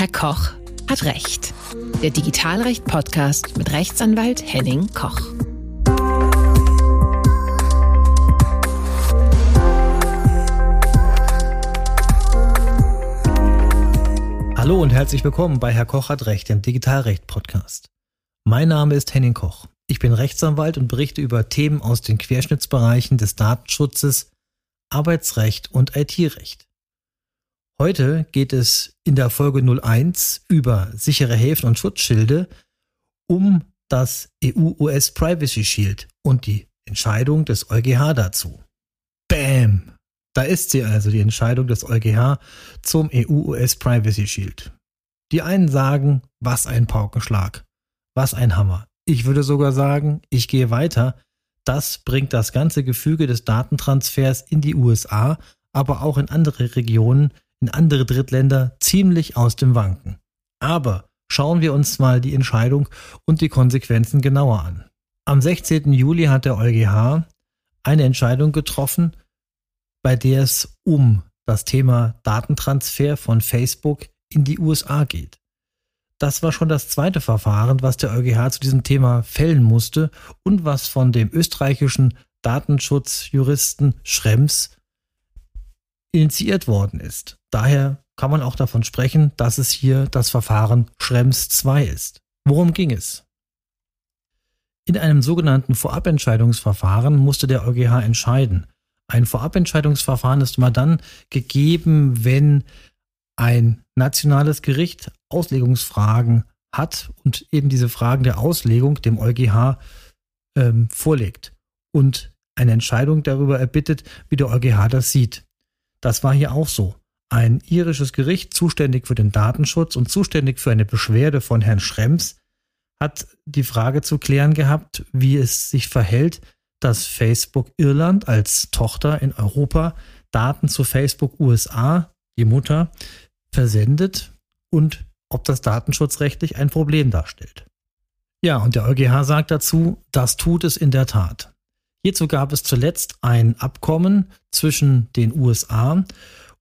Herr Koch hat Recht. Der Digitalrecht-Podcast mit Rechtsanwalt Henning Koch. Hallo und herzlich willkommen bei Herr Koch hat Recht, dem Digitalrecht-Podcast. Mein Name ist Henning Koch. Ich bin Rechtsanwalt und berichte über Themen aus den Querschnittsbereichen des Datenschutzes, Arbeitsrecht und IT-Recht. Heute geht es in der Folge 01 über sichere Häfen und Schutzschilde um das EU-US Privacy Shield und die Entscheidung des EuGH dazu. Bam! Da ist sie also, die Entscheidung des EuGH zum EU-US Privacy Shield. Die einen sagen, was ein Paukenschlag, was ein Hammer. Ich würde sogar sagen, ich gehe weiter. Das bringt das ganze Gefüge des Datentransfers in die USA, aber auch in andere Regionen andere Drittländer ziemlich aus dem Wanken. Aber schauen wir uns mal die Entscheidung und die Konsequenzen genauer an. Am 16. Juli hat der EuGH eine Entscheidung getroffen, bei der es um das Thema Datentransfer von Facebook in die USA geht. Das war schon das zweite Verfahren, was der EuGH zu diesem Thema fällen musste und was von dem österreichischen Datenschutzjuristen Schrems initiiert worden ist. Daher kann man auch davon sprechen, dass es hier das Verfahren Schrems 2 ist. Worum ging es? In einem sogenannten Vorabentscheidungsverfahren musste der EuGH entscheiden. Ein Vorabentscheidungsverfahren ist immer dann gegeben, wenn ein nationales Gericht Auslegungsfragen hat und eben diese Fragen der Auslegung dem EuGH ähm, vorlegt und eine Entscheidung darüber erbittet, wie der EuGH das sieht. Das war hier auch so. Ein irisches Gericht, zuständig für den Datenschutz und zuständig für eine Beschwerde von Herrn Schrems, hat die Frage zu klären gehabt, wie es sich verhält, dass Facebook Irland als Tochter in Europa Daten zu Facebook USA, die Mutter, versendet und ob das datenschutzrechtlich ein Problem darstellt. Ja, und der EuGH sagt dazu, das tut es in der Tat. Hierzu gab es zuletzt ein Abkommen zwischen den USA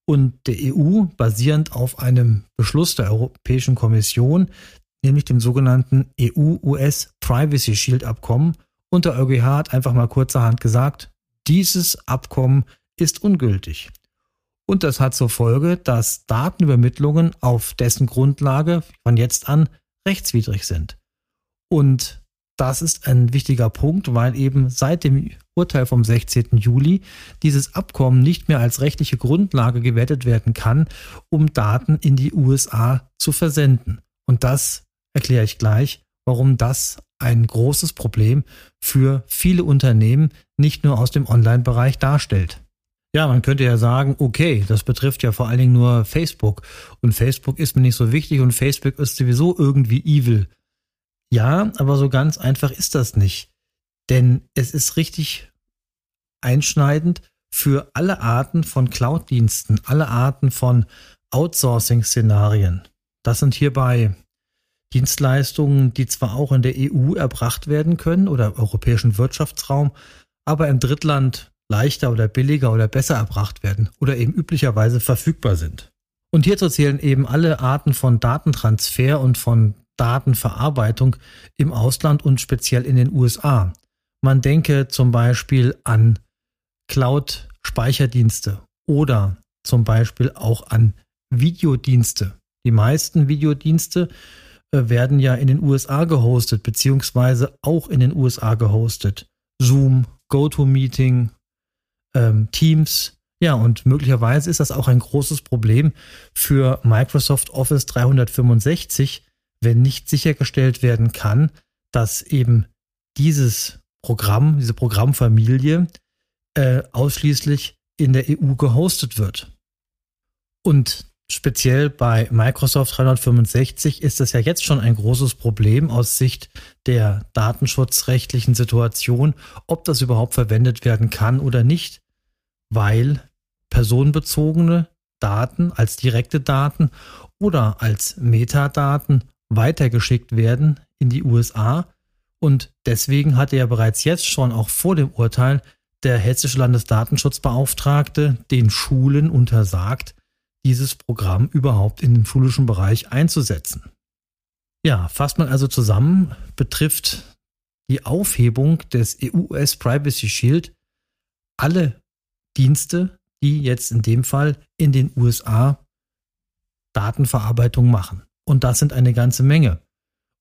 und der EU basierend auf einem Beschluss der Europäischen Kommission, nämlich dem sogenannten EU-US Privacy Shield Abkommen. Und der EuGH hat einfach mal kurzerhand gesagt, dieses Abkommen ist ungültig. Und das hat zur Folge, dass Datenübermittlungen auf dessen Grundlage von jetzt an rechtswidrig sind. Und das ist ein wichtiger Punkt, weil eben seit dem Urteil vom 16. Juli dieses Abkommen nicht mehr als rechtliche Grundlage gewertet werden kann, um Daten in die USA zu versenden. Und das erkläre ich gleich, warum das ein großes Problem für viele Unternehmen nicht nur aus dem Online-Bereich darstellt. Ja, man könnte ja sagen, okay, das betrifft ja vor allen Dingen nur Facebook und Facebook ist mir nicht so wichtig und Facebook ist sowieso irgendwie evil. Ja, aber so ganz einfach ist das nicht. Denn es ist richtig einschneidend für alle Arten von Cloud-Diensten, alle Arten von Outsourcing-Szenarien. Das sind hierbei Dienstleistungen, die zwar auch in der EU erbracht werden können oder im europäischen Wirtschaftsraum, aber im Drittland leichter oder billiger oder besser erbracht werden oder eben üblicherweise verfügbar sind. Und hierzu zählen eben alle Arten von Datentransfer und von Datenverarbeitung im Ausland und speziell in den USA. Man denke zum Beispiel an Cloud-Speicherdienste oder zum Beispiel auch an Videodienste. Die meisten Videodienste äh, werden ja in den USA gehostet, beziehungsweise auch in den USA gehostet. Zoom, GoToMeeting, ähm, Teams. Ja, und möglicherweise ist das auch ein großes Problem für Microsoft Office 365, wenn nicht sichergestellt werden kann, dass eben dieses Programm, diese Programmfamilie äh, ausschließlich in der EU gehostet wird. Und speziell bei Microsoft 365 ist das ja jetzt schon ein großes Problem aus Sicht der datenschutzrechtlichen Situation, ob das überhaupt verwendet werden kann oder nicht, weil personenbezogene Daten als direkte Daten oder als Metadaten weitergeschickt werden in die USA. Und deswegen hatte ja bereits jetzt schon auch vor dem Urteil der hessische Landesdatenschutzbeauftragte den Schulen untersagt, dieses Programm überhaupt in den schulischen Bereich einzusetzen. Ja, fasst man also zusammen, betrifft die Aufhebung des EU-US Privacy Shield alle Dienste, die jetzt in dem Fall in den USA Datenverarbeitung machen. Und das sind eine ganze Menge.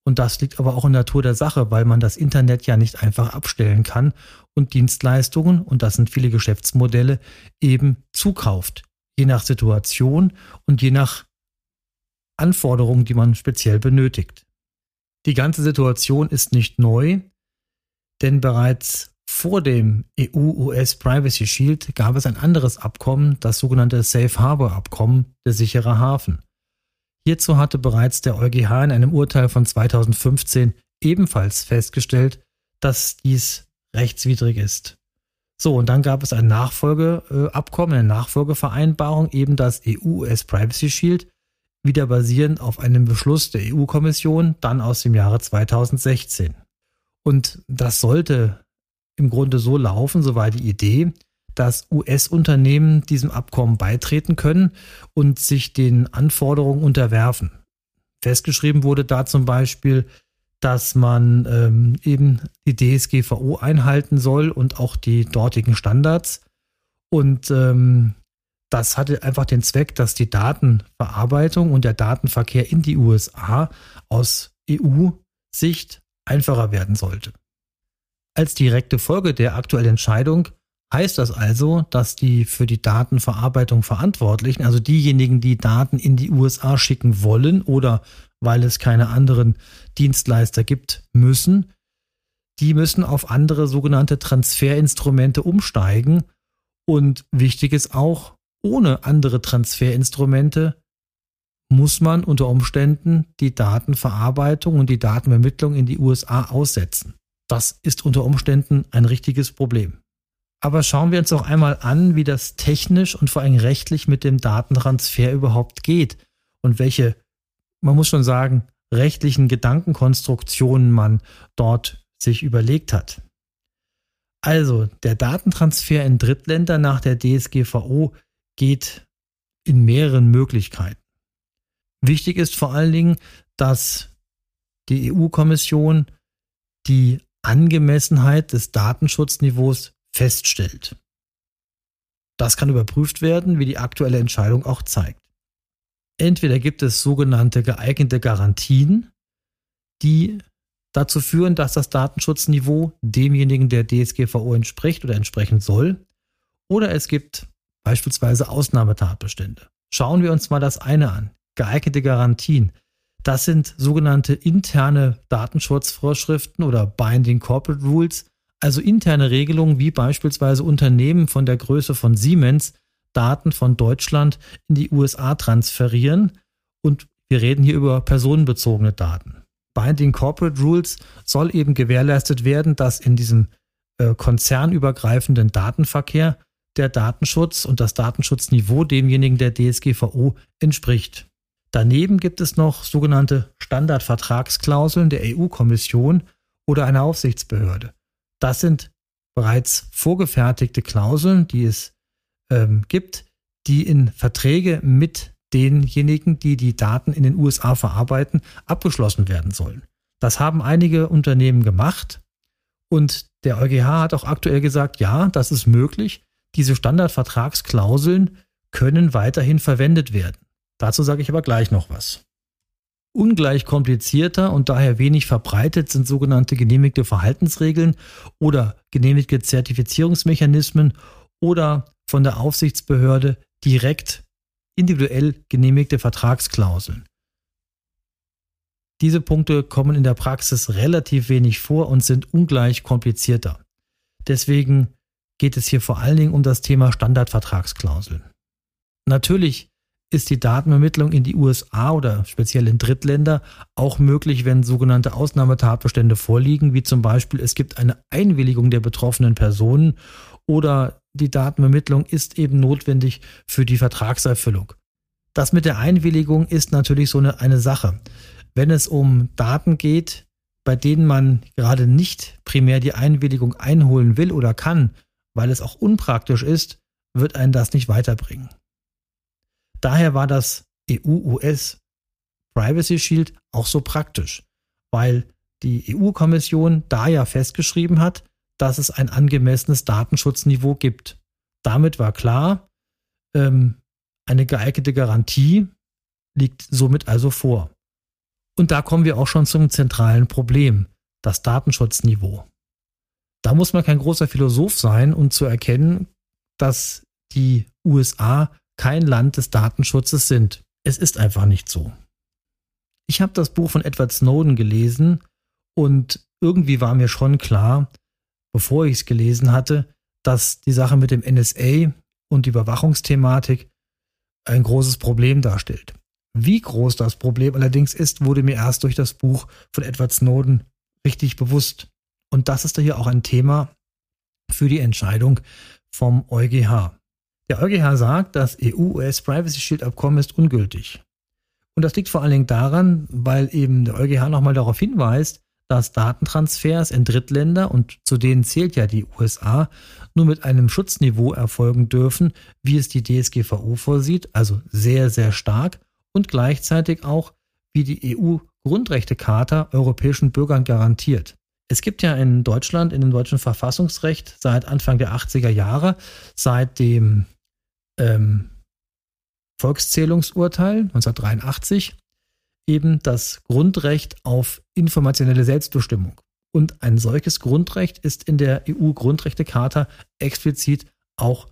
Und das liegt aber auch in der Natur der Sache, weil man das Internet ja nicht einfach abstellen kann und Dienstleistungen, und das sind viele Geschäftsmodelle, eben zukauft. Je nach Situation und je nach Anforderungen, die man speziell benötigt. Die ganze Situation ist nicht neu, denn bereits vor dem EU-US Privacy Shield gab es ein anderes Abkommen, das sogenannte Safe Harbor Abkommen, der sichere Hafen. Hierzu hatte bereits der EuGH in einem Urteil von 2015 ebenfalls festgestellt, dass dies rechtswidrig ist. So, und dann gab es ein Nachfolgeabkommen, eine Nachfolgevereinbarung, eben das EU-US Privacy Shield, wieder basierend auf einem Beschluss der EU-Kommission, dann aus dem Jahre 2016. Und das sollte im Grunde so laufen, so war die Idee, dass US-Unternehmen diesem Abkommen beitreten können und sich den Anforderungen unterwerfen. Festgeschrieben wurde da zum Beispiel, dass man ähm, eben die DSGVO einhalten soll und auch die dortigen Standards. Und ähm, das hatte einfach den Zweck, dass die Datenverarbeitung und der Datenverkehr in die USA aus EU-Sicht einfacher werden sollte. Als direkte Folge der aktuellen Entscheidung heißt das also, dass die für die Datenverarbeitung Verantwortlichen, also diejenigen, die Daten in die USA schicken wollen oder weil es keine anderen Dienstleister gibt, müssen, die müssen auf andere sogenannte Transferinstrumente umsteigen. Und wichtig ist auch, ohne andere Transferinstrumente muss man unter Umständen die Datenverarbeitung und die Datenvermittlung in die USA aussetzen. Das ist unter Umständen ein richtiges Problem. Aber schauen wir uns auch einmal an, wie das technisch und vor allem rechtlich mit dem Datentransfer überhaupt geht und welche, man muss schon sagen, rechtlichen Gedankenkonstruktionen man dort sich überlegt hat. Also, der Datentransfer in Drittländer nach der DSGVO geht in mehreren Möglichkeiten. Wichtig ist vor allen Dingen, dass die EU-Kommission die Angemessenheit des Datenschutzniveaus feststellt. Das kann überprüft werden, wie die aktuelle Entscheidung auch zeigt. Entweder gibt es sogenannte geeignete Garantien, die dazu führen, dass das Datenschutzniveau demjenigen der DSGVO entspricht oder entsprechen soll, oder es gibt beispielsweise Ausnahmetatbestände. Schauen wir uns mal das eine an. Geeignete Garantien. Das sind sogenannte interne Datenschutzvorschriften oder Binding Corporate Rules, also interne Regelungen, wie beispielsweise Unternehmen von der Größe von Siemens Daten von Deutschland in die USA transferieren. Und wir reden hier über personenbezogene Daten. Binding Corporate Rules soll eben gewährleistet werden, dass in diesem äh, konzernübergreifenden Datenverkehr der Datenschutz und das Datenschutzniveau demjenigen der DSGVO entspricht. Daneben gibt es noch sogenannte Standardvertragsklauseln der EU-Kommission oder einer Aufsichtsbehörde. Das sind bereits vorgefertigte Klauseln, die es ähm, gibt, die in Verträge mit denjenigen, die die Daten in den USA verarbeiten, abgeschlossen werden sollen. Das haben einige Unternehmen gemacht und der EuGH hat auch aktuell gesagt, ja, das ist möglich. Diese Standardvertragsklauseln können weiterhin verwendet werden. Dazu sage ich aber gleich noch was. Ungleich komplizierter und daher wenig verbreitet sind sogenannte genehmigte Verhaltensregeln oder genehmigte Zertifizierungsmechanismen oder von der Aufsichtsbehörde direkt individuell genehmigte Vertragsklauseln. Diese Punkte kommen in der Praxis relativ wenig vor und sind ungleich komplizierter. Deswegen geht es hier vor allen Dingen um das Thema Standardvertragsklauseln. Natürlich ist die Datenvermittlung in die USA oder speziell in Drittländer auch möglich, wenn sogenannte Ausnahmetatbestände vorliegen, wie zum Beispiel es gibt eine Einwilligung der betroffenen Personen oder die Datenvermittlung ist eben notwendig für die Vertragserfüllung. Das mit der Einwilligung ist natürlich so eine, eine Sache. Wenn es um Daten geht, bei denen man gerade nicht primär die Einwilligung einholen will oder kann, weil es auch unpraktisch ist, wird einen das nicht weiterbringen. Daher war das EU-US Privacy Shield auch so praktisch, weil die EU-Kommission da ja festgeschrieben hat, dass es ein angemessenes Datenschutzniveau gibt. Damit war klar, ähm, eine geeignete Garantie liegt somit also vor. Und da kommen wir auch schon zum zentralen Problem, das Datenschutzniveau. Da muss man kein großer Philosoph sein, um zu erkennen, dass die USA kein Land des Datenschutzes sind. Es ist einfach nicht so. Ich habe das Buch von Edward Snowden gelesen und irgendwie war mir schon klar, bevor ich es gelesen hatte, dass die Sache mit dem NSA und die Überwachungsthematik ein großes Problem darstellt. Wie groß das Problem allerdings ist, wurde mir erst durch das Buch von Edward Snowden richtig bewusst. Und das ist hier auch ein Thema für die Entscheidung vom EuGH. Der EuGH sagt, das EU-US Privacy Shield Abkommen ist ungültig. Und das liegt vor allen Dingen daran, weil eben der EuGH nochmal darauf hinweist, dass Datentransfers in Drittländer, und zu denen zählt ja die USA, nur mit einem Schutzniveau erfolgen dürfen, wie es die DSGVO vorsieht, also sehr, sehr stark und gleichzeitig auch, wie die EU-Grundrechtecharta europäischen Bürgern garantiert. Es gibt ja in Deutschland, in dem deutschen Verfassungsrecht seit Anfang der 80er Jahre, seit dem ähm, Volkszählungsurteil 1983 eben das Grundrecht auf informationelle Selbstbestimmung. Und ein solches Grundrecht ist in der EU-Grundrechtecharta explizit auch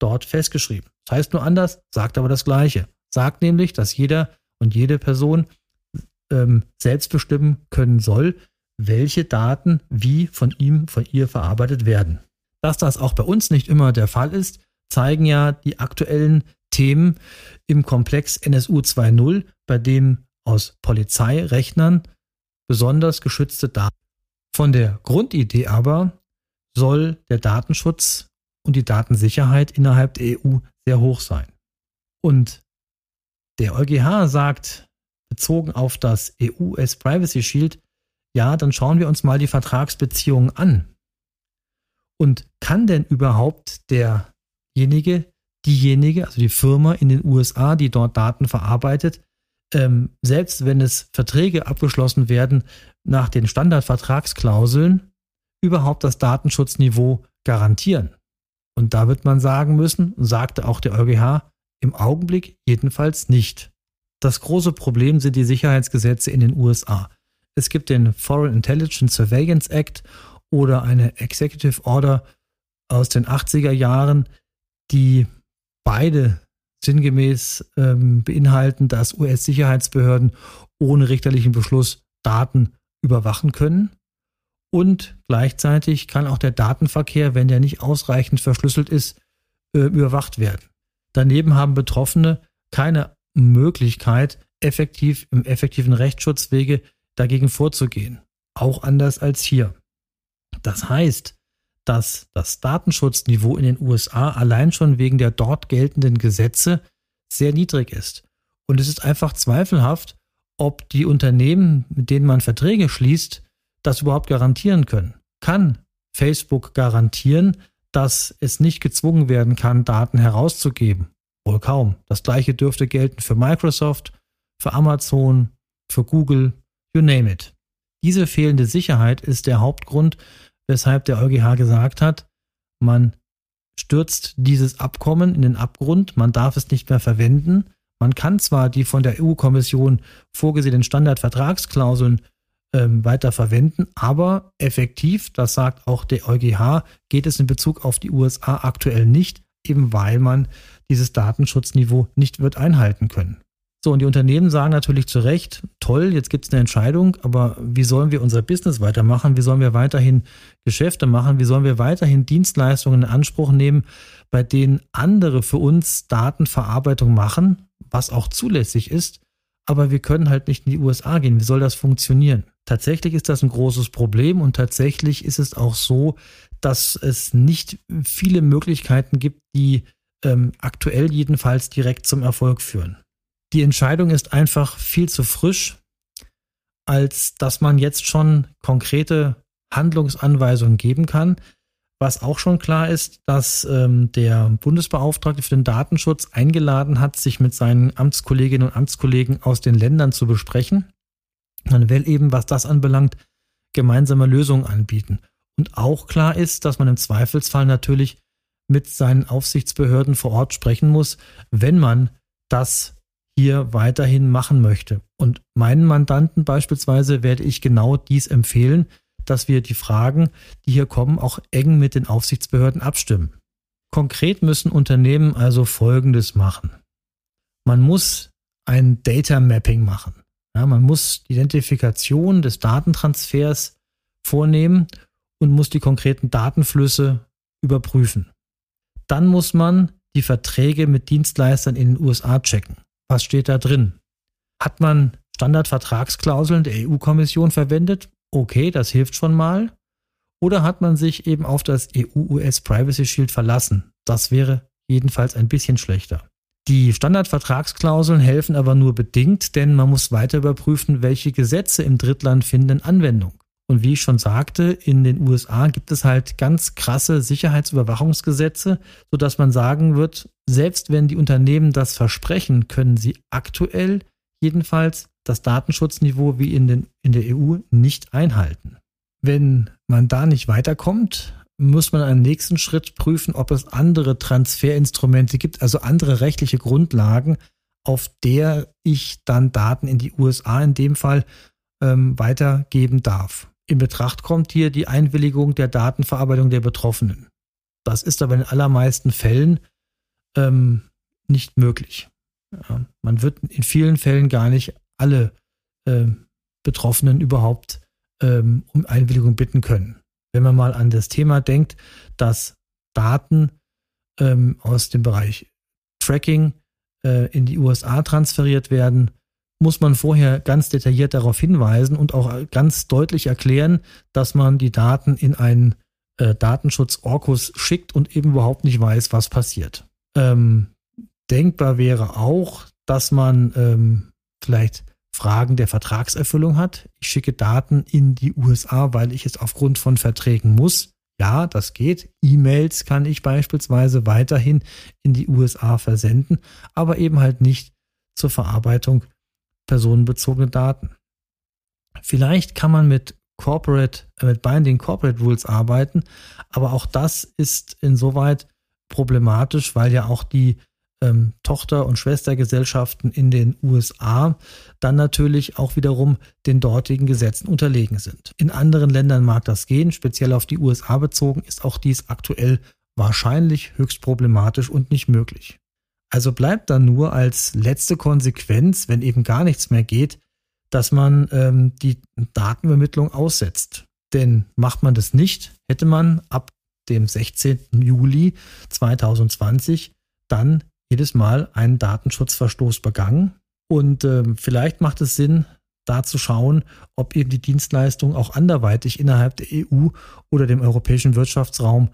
dort festgeschrieben. Das heißt nur anders, sagt aber das Gleiche. Sagt nämlich, dass jeder und jede Person ähm, selbst bestimmen können soll, welche Daten wie von ihm, von ihr verarbeitet werden. Dass das auch bei uns nicht immer der Fall ist, zeigen ja die aktuellen Themen im Komplex NSU 2.0, bei dem aus Polizeirechnern besonders geschützte Daten. Von der Grundidee aber soll der Datenschutz und die Datensicherheit innerhalb der EU sehr hoch sein. Und der EuGH sagt, bezogen auf das EU-US Privacy Shield, ja, dann schauen wir uns mal die Vertragsbeziehungen an. Und kann denn überhaupt derjenige, diejenige, also die Firma in den USA, die dort Daten verarbeitet, ähm, selbst wenn es Verträge abgeschlossen werden nach den Standardvertragsklauseln, überhaupt das Datenschutzniveau garantieren? Und da wird man sagen müssen, sagte auch der EuGH, im Augenblick jedenfalls nicht. Das große Problem sind die Sicherheitsgesetze in den USA. Es gibt den Foreign Intelligence Surveillance Act oder eine Executive Order aus den 80er Jahren, die beide sinngemäß ähm, beinhalten, dass US-Sicherheitsbehörden ohne richterlichen Beschluss Daten überwachen können. Und gleichzeitig kann auch der Datenverkehr, wenn der nicht ausreichend verschlüsselt ist, äh, überwacht werden. Daneben haben Betroffene keine Möglichkeit, effektiv im effektiven Rechtsschutzwege dagegen vorzugehen. Auch anders als hier. Das heißt, dass das Datenschutzniveau in den USA allein schon wegen der dort geltenden Gesetze sehr niedrig ist. Und es ist einfach zweifelhaft, ob die Unternehmen, mit denen man Verträge schließt, das überhaupt garantieren können. Kann Facebook garantieren, dass es nicht gezwungen werden kann, Daten herauszugeben? Wohl kaum. Das gleiche dürfte gelten für Microsoft, für Amazon, für Google, you name it. Diese fehlende Sicherheit ist der Hauptgrund, weshalb der EuGH gesagt hat, man stürzt dieses Abkommen in den Abgrund, man darf es nicht mehr verwenden. Man kann zwar die von der EU-Kommission vorgesehenen Standardvertragsklauseln ähm, weiter verwenden, aber effektiv, das sagt auch der EuGH, geht es in Bezug auf die USA aktuell nicht, eben weil man dieses Datenschutzniveau nicht wird einhalten können. So, und die Unternehmen sagen natürlich zu Recht, toll, jetzt gibt es eine Entscheidung, aber wie sollen wir unser Business weitermachen? Wie sollen wir weiterhin Geschäfte machen? Wie sollen wir weiterhin Dienstleistungen in Anspruch nehmen, bei denen andere für uns Datenverarbeitung machen, was auch zulässig ist, aber wir können halt nicht in die USA gehen. Wie soll das funktionieren? Tatsächlich ist das ein großes Problem und tatsächlich ist es auch so, dass es nicht viele Möglichkeiten gibt, die ähm, aktuell jedenfalls direkt zum Erfolg führen. Die Entscheidung ist einfach viel zu frisch, als dass man jetzt schon konkrete Handlungsanweisungen geben kann. Was auch schon klar ist, dass ähm, der Bundesbeauftragte für den Datenschutz eingeladen hat, sich mit seinen Amtskolleginnen und Amtskollegen aus den Ländern zu besprechen. Man will eben, was das anbelangt, gemeinsame Lösungen anbieten. Und auch klar ist, dass man im Zweifelsfall natürlich mit seinen Aufsichtsbehörden vor Ort sprechen muss, wenn man das hier weiterhin machen möchte. Und meinen Mandanten beispielsweise werde ich genau dies empfehlen, dass wir die Fragen, die hier kommen, auch eng mit den Aufsichtsbehörden abstimmen. Konkret müssen Unternehmen also Folgendes machen. Man muss ein Data Mapping machen. Ja, man muss die Identifikation des Datentransfers vornehmen und muss die konkreten Datenflüsse überprüfen. Dann muss man die Verträge mit Dienstleistern in den USA checken. Was steht da drin? Hat man Standardvertragsklauseln der EU-Kommission verwendet? okay, das hilft schon mal. Oder hat man sich eben auf das EU-US Privacy Shield verlassen? Das wäre jedenfalls ein bisschen schlechter. Die Standardvertragsklauseln helfen aber nur bedingt, denn man muss weiter überprüfen, welche Gesetze im Drittland finden Anwendung. Und wie ich schon sagte, in den USA gibt es halt ganz krasse Sicherheitsüberwachungsgesetze, sodass man sagen wird, selbst wenn die Unternehmen das versprechen, können sie aktuell jedenfalls das Datenschutzniveau wie in, den, in der EU nicht einhalten. Wenn man da nicht weiterkommt, muss man einen nächsten Schritt prüfen, ob es andere Transferinstrumente gibt, also andere rechtliche Grundlagen, auf der ich dann Daten in die USA in dem Fall ähm, weitergeben darf. In Betracht kommt hier die Einwilligung der Datenverarbeitung der Betroffenen. Das ist aber in allermeisten Fällen ähm, nicht möglich. Ja, man wird in vielen Fällen gar nicht alle äh, Betroffenen überhaupt ähm, um Einwilligung bitten können. Wenn man mal an das Thema denkt, dass Daten ähm, aus dem Bereich Tracking äh, in die USA transferiert werden, muss man vorher ganz detailliert darauf hinweisen und auch ganz deutlich erklären, dass man die Daten in einen äh, Datenschutz-Orkus schickt und eben überhaupt nicht weiß, was passiert. Ähm, denkbar wäre auch, dass man ähm, vielleicht Fragen der Vertragserfüllung hat. Ich schicke Daten in die USA, weil ich es aufgrund von Verträgen muss. Ja, das geht. E-Mails kann ich beispielsweise weiterhin in die USA versenden, aber eben halt nicht zur Verarbeitung personenbezogener Daten. Vielleicht kann man mit Corporate, äh, mit Binding Corporate Rules arbeiten, aber auch das ist insoweit problematisch, weil ja auch die ähm, Tochter- und Schwestergesellschaften in den USA dann natürlich auch wiederum den dortigen Gesetzen unterlegen sind. In anderen Ländern mag das gehen, speziell auf die USA bezogen ist auch dies aktuell wahrscheinlich höchst problematisch und nicht möglich. Also bleibt dann nur als letzte Konsequenz, wenn eben gar nichts mehr geht, dass man ähm, die Datenübermittlung aussetzt. Denn macht man das nicht, hätte man ab dem 16. Juli 2020 dann jedes Mal einen Datenschutzverstoß begangen. Und äh, vielleicht macht es Sinn, da zu schauen, ob eben die Dienstleistungen auch anderweitig innerhalb der EU oder dem europäischen Wirtschaftsraum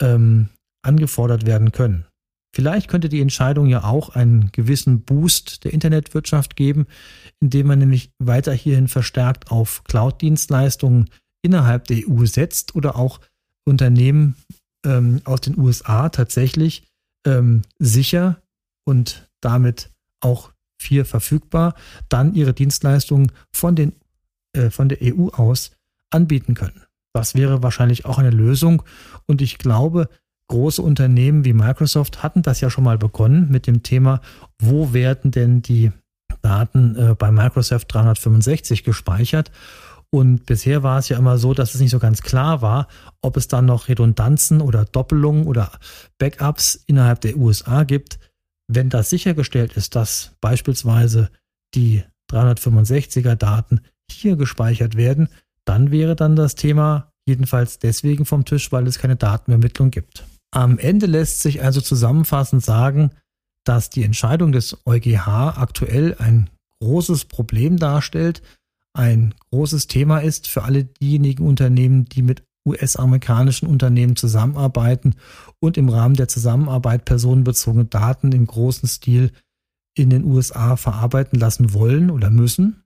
ähm, angefordert werden können. Vielleicht könnte die Entscheidung ja auch einen gewissen Boost der Internetwirtschaft geben, indem man nämlich weiter hierhin verstärkt auf Cloud-Dienstleistungen innerhalb der EU setzt oder auch Unternehmen ähm, aus den USA tatsächlich ähm, sicher und damit auch viel verfügbar dann ihre Dienstleistungen von, den, äh, von der EU aus anbieten können. Das wäre wahrscheinlich auch eine Lösung und ich glaube, große Unternehmen wie Microsoft hatten das ja schon mal begonnen mit dem Thema, wo werden denn die Daten äh, bei Microsoft 365 gespeichert? Und bisher war es ja immer so, dass es nicht so ganz klar war, ob es dann noch Redundanzen oder Doppelungen oder Backups innerhalb der USA gibt. Wenn das sichergestellt ist, dass beispielsweise die 365er Daten hier gespeichert werden, dann wäre dann das Thema jedenfalls deswegen vom Tisch, weil es keine Datenübermittlung gibt. Am Ende lässt sich also zusammenfassend sagen, dass die Entscheidung des EuGH aktuell ein großes Problem darstellt, ein großes Thema ist für alle diejenigen Unternehmen, die mit US-amerikanischen Unternehmen zusammenarbeiten und im Rahmen der Zusammenarbeit personenbezogene Daten im großen Stil in den USA verarbeiten lassen wollen oder müssen.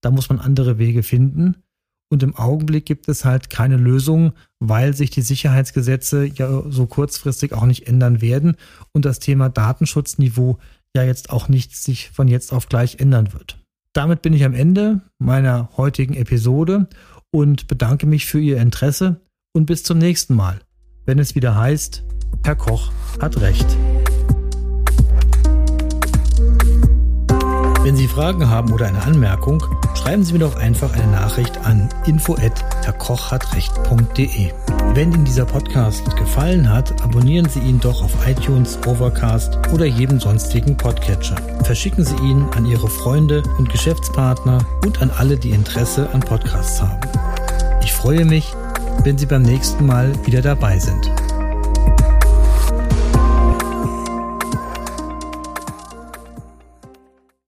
Da muss man andere Wege finden. Und im Augenblick gibt es halt keine Lösung, weil sich die Sicherheitsgesetze ja so kurzfristig auch nicht ändern werden und das Thema Datenschutzniveau ja jetzt auch nicht sich von jetzt auf gleich ändern wird. Damit bin ich am Ende meiner heutigen Episode und bedanke mich für Ihr Interesse und bis zum nächsten Mal, wenn es wieder heißt, Herr Koch hat recht. Wenn Sie Fragen haben oder eine Anmerkung, schreiben Sie mir doch einfach eine Nachricht an info@herrkochhatrecht.de. Wenn Ihnen dieser Podcast gefallen hat, abonnieren Sie ihn doch auf iTunes, Overcast oder jedem sonstigen Podcatcher. Verschicken Sie ihn an Ihre Freunde und Geschäftspartner und an alle, die Interesse an Podcasts haben. Ich freue mich, wenn Sie beim nächsten Mal wieder dabei sind.